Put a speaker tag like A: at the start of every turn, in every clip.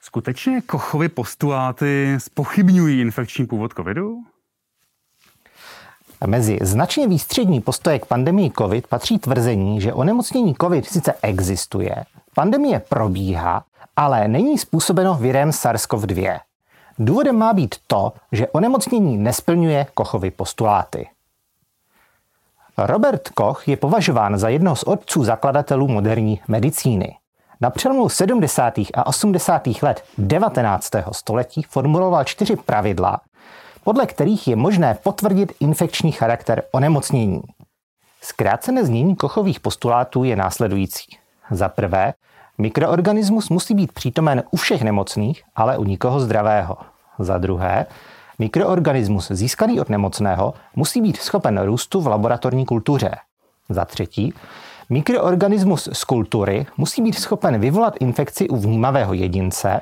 A: Skutečně Kochovy postuláty spochybňují infekční původ covidu?
B: Mezi značně výstřední postoje k pandemii COVID patří tvrzení, že onemocnění COVID sice existuje, pandemie probíhá, ale není způsobeno virem SARS-CoV-2. Důvodem má být to, že onemocnění nesplňuje Kochovy postuláty. Robert Koch je považován za jednoho z otců zakladatelů moderní medicíny. Na přelomu 70. a 80. let 19. století formuloval čtyři pravidla, podle kterých je možné potvrdit infekční charakter onemocnění. Zkrácené znění Kochových postulátů je následující. Za prvé, mikroorganismus musí být přítomen u všech nemocných, ale u nikoho zdravého. Za druhé, mikroorganismus získaný od nemocného musí být schopen růstu v laboratorní kultuře. Za třetí, mikroorganismus z kultury musí být schopen vyvolat infekci u vnímavého jedince.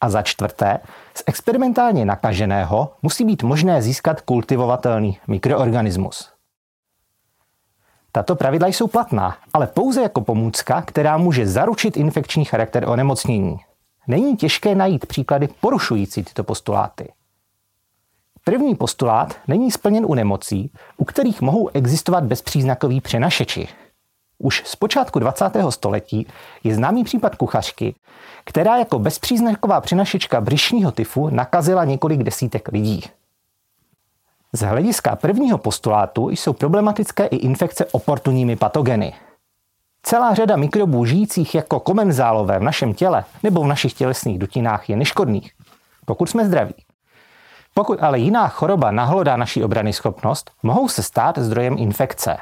B: A za čtvrté, z experimentálně nakaženého musí být možné získat kultivovatelný mikroorganismus. Tato pravidla jsou platná, ale pouze jako pomůcka, která může zaručit infekční charakter onemocnění. Není těžké najít příklady porušující tyto postuláty. První postulát není splněn u nemocí, u kterých mohou existovat bezpříznakoví přenašeči. Už z počátku 20. století je známý případ kuchařky, která jako bezpříznaková přenašečka břišního tyfu nakazila několik desítek lidí. Z hlediska prvního postulátu jsou problematické i infekce oportunními patogeny. Celá řada mikrobů žijících jako komenzálové v našem těle nebo v našich tělesných dutinách je neškodných, pokud jsme zdraví. Pokud ale jiná choroba nahlodá naší obrany schopnost, mohou se stát zdrojem infekce.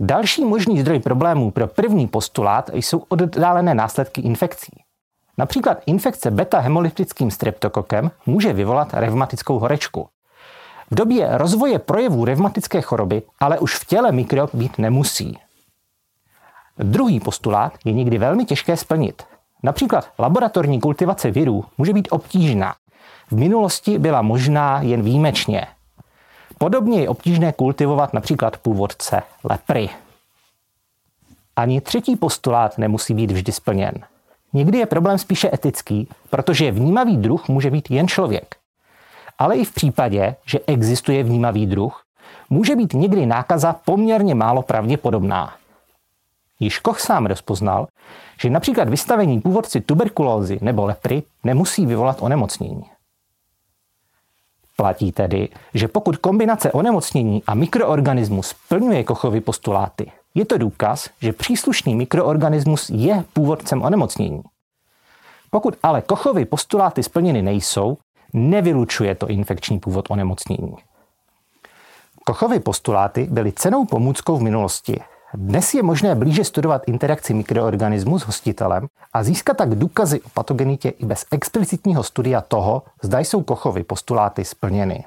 B: Další možný zdroj problémů pro první postulát jsou oddálené následky infekcí. Například infekce beta-hemolytickým streptokokem může vyvolat revmatickou horečku. V době rozvoje projevů revmatické choroby ale už v těle mikrob být nemusí. Druhý postulát je někdy velmi těžké splnit. Například laboratorní kultivace virů může být obtížná. V minulosti byla možná jen výjimečně. Podobně je obtížné kultivovat například původce lepry. Ani třetí postulát nemusí být vždy splněn. Někdy je problém spíše etický, protože vnímavý druh může být jen člověk. Ale i v případě, že existuje vnímavý druh, může být někdy nákaza poměrně málo pravděpodobná. Již Koch sám rozpoznal, že například vystavení původci tuberkulózy nebo lepry nemusí vyvolat onemocnění. Platí tedy, že pokud kombinace onemocnění a mikroorganismus splňuje Kochovy postuláty, je to důkaz, že příslušný mikroorganismus je původcem onemocnění. Pokud ale Kochovy postuláty splněny nejsou, nevylučuje to infekční původ onemocnění. Kochovy postuláty byly cenou pomůckou v minulosti. Dnes je možné blíže studovat interakci mikroorganismu s hostitelem a získat tak důkazy o patogenitě i bez explicitního studia toho, zda jsou Kochovy postuláty splněny.